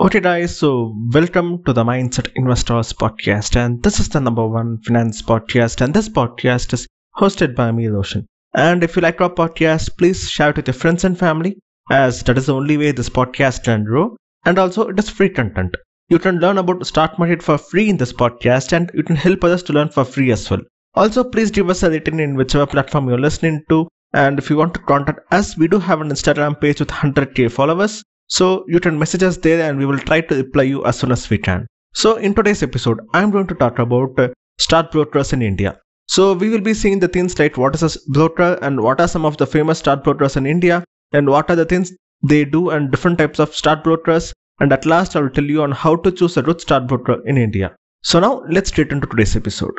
Okay, guys, so welcome to the Mindset Investors podcast, and this is the number one finance podcast, and this podcast is hosted by me, Roshan. And if you like our podcast, please share it with your friends and family, as that is the only way this podcast can grow. And also, it is free content. You can learn about stock market for free in this podcast, and you can help others to learn for free as well. Also, please give us a rating in whichever platform you're listening to. And if you want to contact us, we do have an Instagram page with 100k followers. So you can message us there and we will try to reply you as soon as we can. So in today's episode, I'm going to talk about start stock brokers in India. So we will be seeing the things like what is a broker and what are some of the famous start brokers in India and what are the things they do and different types of start brokers. And at last, I will tell you on how to choose a good start broker in India. So now let's get into today's episode.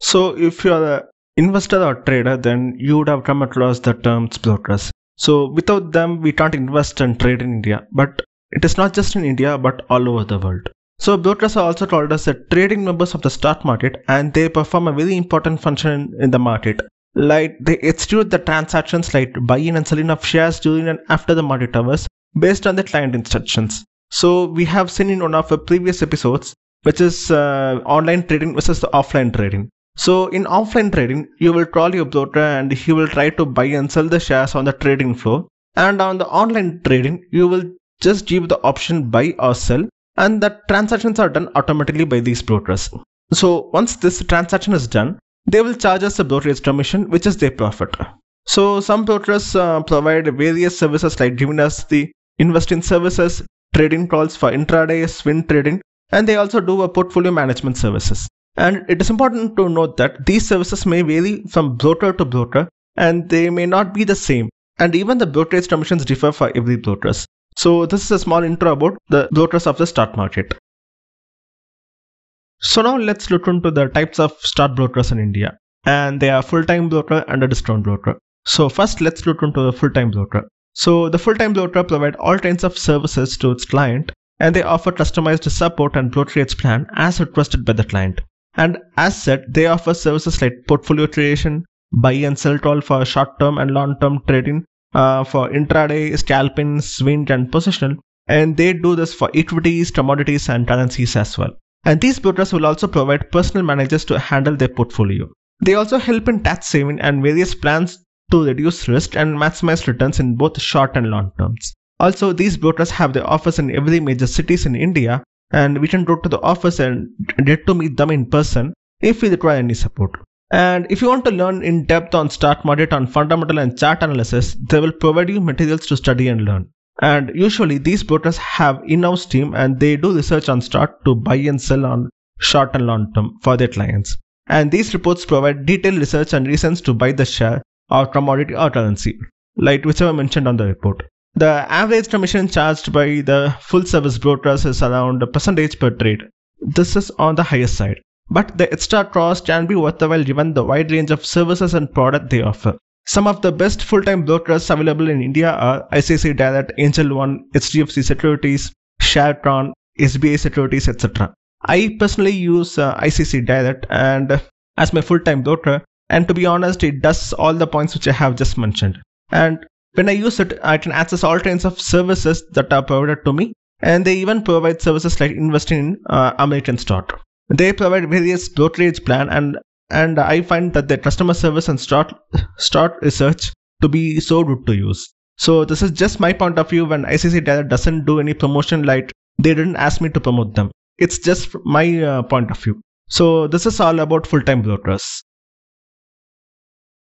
So if you are an investor or trader, then you would have come across the terms brokers. So without them, we can't invest and trade in India. But it is not just in India, but all over the world. So brokers are also called as the trading members of the stock market, and they perform a very important function in the market. Like they execute the transactions like buying and selling of shares during and after the market hours based on the client instructions. So we have seen in one of the previous episodes, which is uh, online trading versus offline trading. So in offline trading, you will call your broker and he will try to buy and sell the shares on the trading floor. And on the online trading, you will just give the option buy or sell and the transactions are done automatically by these brokers. So once this transaction is done, they will charge us a brokerage commission, which is their profit. So some brokers uh, provide various services like giving us the investing services, trading calls for intraday, swing trading, and they also do a portfolio management services. And it is important to note that these services may vary from broker to broker and they may not be the same. And even the brokerage commissions differ for every brokers. So this is a small intro about the brokers of the stock market. So now let's look into the types of stock brokers in India. And they are full-time broker and a discount broker. So first let's look into the full-time broker. So the full-time broker provide all kinds of services to its client and they offer customized support and brokerage plan as requested by the client. And as said, they offer services like portfolio creation, buy and sell call for short term and long term trading, uh, for intraday, scalping, swing, and positional. And they do this for equities, commodities, and currencies as well. And these brokers will also provide personal managers to handle their portfolio. They also help in tax saving and various plans to reduce risk and maximize returns in both short and long terms. Also, these brokers have their office in every major cities in India and we can go to the office and get to meet them in person if we require any support. And if you want to learn in depth on stock market on fundamental and chart analysis, they will provide you materials to study and learn. And usually these brokers have in-house team and they do research on stock to buy and sell on short and long term for their clients. And these reports provide detailed research and reasons to buy the share or commodity or currency, like whichever mentioned on the report. The average commission charged by the full service brokers is around a percentage per trade. This is on the higher side. But the extra cost can be worthwhile given the wide range of services and product they offer. Some of the best full-time brokers available in India are ICICI Direct, Angel One, HDFC Securities, Sharekhan, SBI Securities, etc. I personally use uh, ICICI Direct and as my full-time broker, and to be honest, it does all the points which I have just mentioned. And when I use it, I can access all kinds of services that are provided to me. And they even provide services like investing in uh, American stock. They provide various brokerage plan and and I find that the customer service and stock stock research to be so good to use. So this is just my point of view when ICICI Direct doesn't do any promotion like they didn't ask me to promote them. It's just my uh, point of view. So this is all about full-time brokers.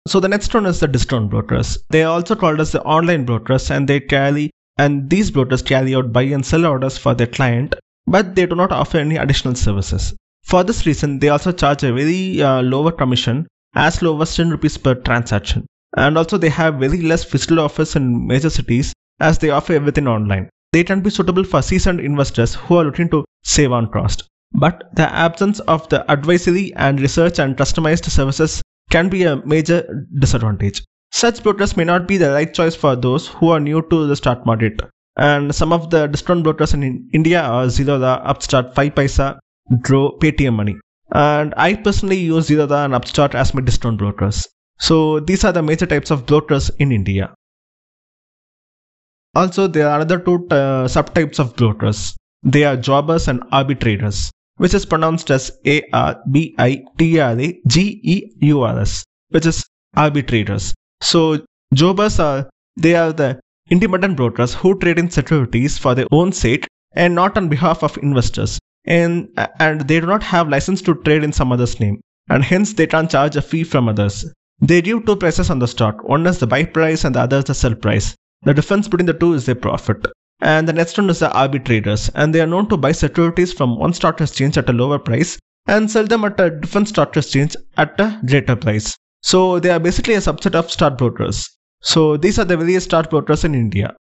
So the next one is the discount brokers. They are also called as the online brokers and they carry and these brokers carry out buy and sell orders for their client, but they do not offer any additional services. For this reason, they also charge a very uh, lower commission, as low as 10 rupees per transaction. And also they have very less physical office in major cities as they offer everything online. They can be suitable for seasoned investors who are looking to save on cost. But the absence of the advisory and research and customized services can be a major disadvantage. Such brokers may not be the right choice for those who are new to the stock market. And some of the discount brokers in India are Zerodha, Upstox, 5paisa, Groww, Paytm Money. And I personally use Zerodha and Upstox as my discount brokers. So these are the major types of brokers in India. Also, there are other two uh, subtypes of brokers. They are jobbers and arbitrators, which is pronounced as A R B I T R A G E U R S, which is arbitrators. So, jobbers are they are the independent brokers who trade in securities for their own sake and not on behalf of investors. And and they do not have license to trade in some other's name, and hence they can't charge a fee from others. They give two prices on the stock. One is the buy price and the other is the sell price. The difference between the two is their profit. And the next one is the arbitrators, and they are known to buy securities from one stock exchange at a lower price and sell them at a different stock exchange at a greater price. So they are basically a subset of stockbrokers. So these are the various stockbrokers in India.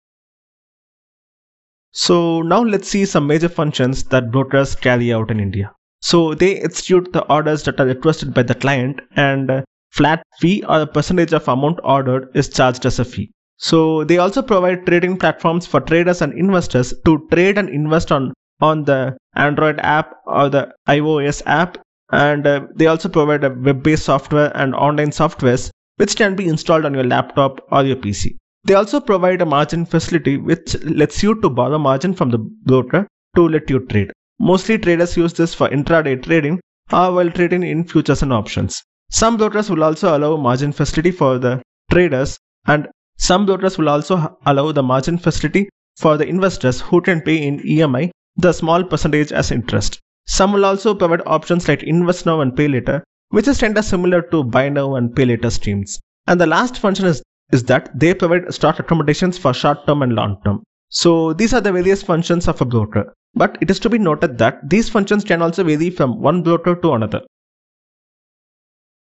So now let's see some major functions that brokers carry out in India. So they execute the orders that are requested by the client and flat fee or a percentage of amount ordered is charged as a fee. So they also provide trading platforms for traders and investors to trade and invest on on the Android app or the iOS app and uh, they also provide a web-based software and online softwares which can be installed on your laptop or your PC. They also provide a margin facility which lets you to borrow margin from the broker to let you trade. Mostly traders use this for intraday trading or while trading in futures and options. Some brokers will also allow margin facility for the traders and some brokers will also allow the margin facility for the investors who can pay in EMI the small percentage as interest. Some will also provide options like invest now and pay later, which is kind of similar to buy now and pay later streams. And the last function is, is that they provide stock accommodations for short term and long term. So these are the various functions of a broker. But it is to be noted that these functions can also vary from one broker to another.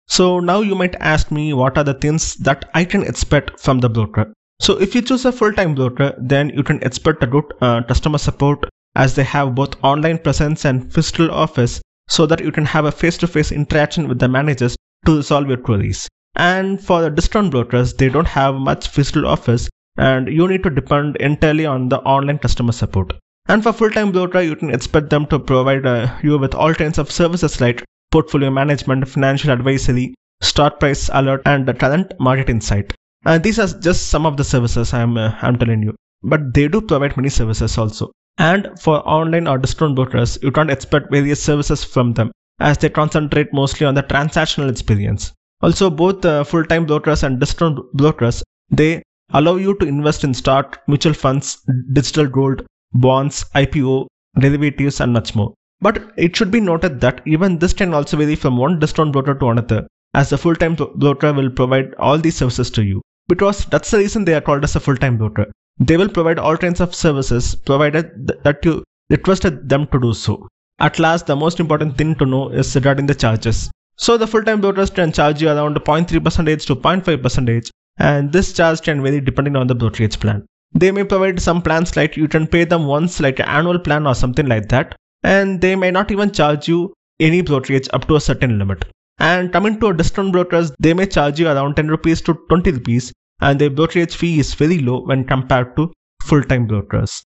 So now you might ask me what are the things that I can expect from the broker. So if you choose a full-time broker, then you can expect a good uh, customer support as they have both online presence and physical office so that you can have a face-to-face interaction with the managers to resolve your queries. And for the discount brokers, they don't have much physical office and you need to depend entirely on the online customer support. And for full-time broker, you can expect them to provide uh, you with all kinds of services like portfolio management, financial advisory, stock price alert, and talent market insight. And these are just some of the services I'm uh, I'm telling you. But they do provide many services also. And for online or discount brokers, you can't expect various services from them as they concentrate mostly on the transactional experience. Also, both uh, full-time brokers and discount brokers, they allow you to invest in stock, mutual funds, digital gold, bonds, IPO, derivatives, and much more. But it should be noted that even this can also vary from one discount broker to another, as the full-time broker will provide all these services to you. Because that's the reason they are called as a full-time broker. They will provide all kinds of services provided th- that you requested them to do so. At last, the most important thing to know is regarding the charges. So the full-time brokers can charge you around 0.3% to 0.5% and this charge can vary depending on the brokerage plan. They may provide some plans like you can pay them once like an annual plan or something like that and they may not even charge you any brokerage up to a certain limit. And coming to a discount brokers, they may charge you around 10 rupees to 20 rupees, and their brokerage fee is very low when compared to full-time brokers.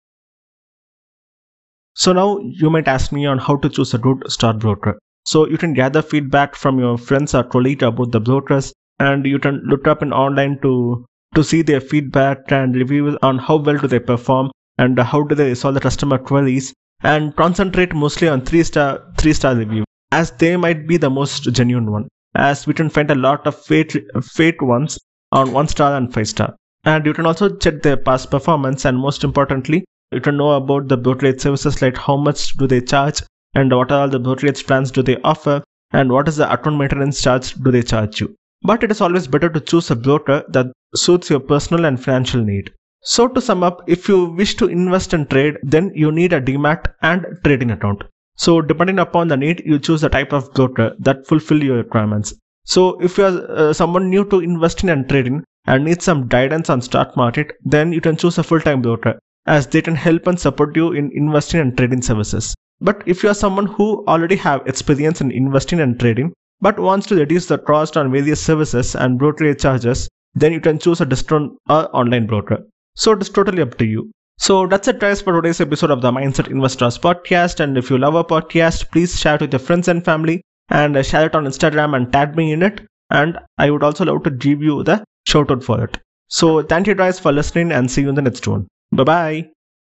So now you might ask me on how to choose a good start broker. So you can gather feedback from your friends or colleagues about the brokers, and you can look up in online to to see their feedback and reviews on how well do they perform and how do they solve the customer queries and concentrate mostly on three star three star review as they might be the most genuine one as we can find a lot of fake fake ones on one star and five star. And you can also check their past performance and most importantly you can know about the brokerage services like how much do they charge and what are all the brokerage plans do they offer and what is the account maintenance charge do they charge you. But it is always better to choose a broker that suits your personal and financial need so to sum up, if you wish to invest and trade, then you need a demat and trading account. So depending upon the need, you choose the type of broker that fulfill your requirements. So if you are uh, someone new to investing and trading and need some guidance on stock market, then you can choose a full-time broker as they can help and support you in investing and trading services. But if you are someone who already have experience in investing and trading, but wants to reduce the cost on various services and brokerage charges, then you can choose a discount or online broker. So it is totally up to you. So that's it guys for today's episode of the Mindset Investors podcast. And if you love our podcast, please share it with your friends and family and share it on Instagram and tag me in it. And I would also love to give you the shout out for it. So thank you guys for listening and see you in the next one. Bye bye.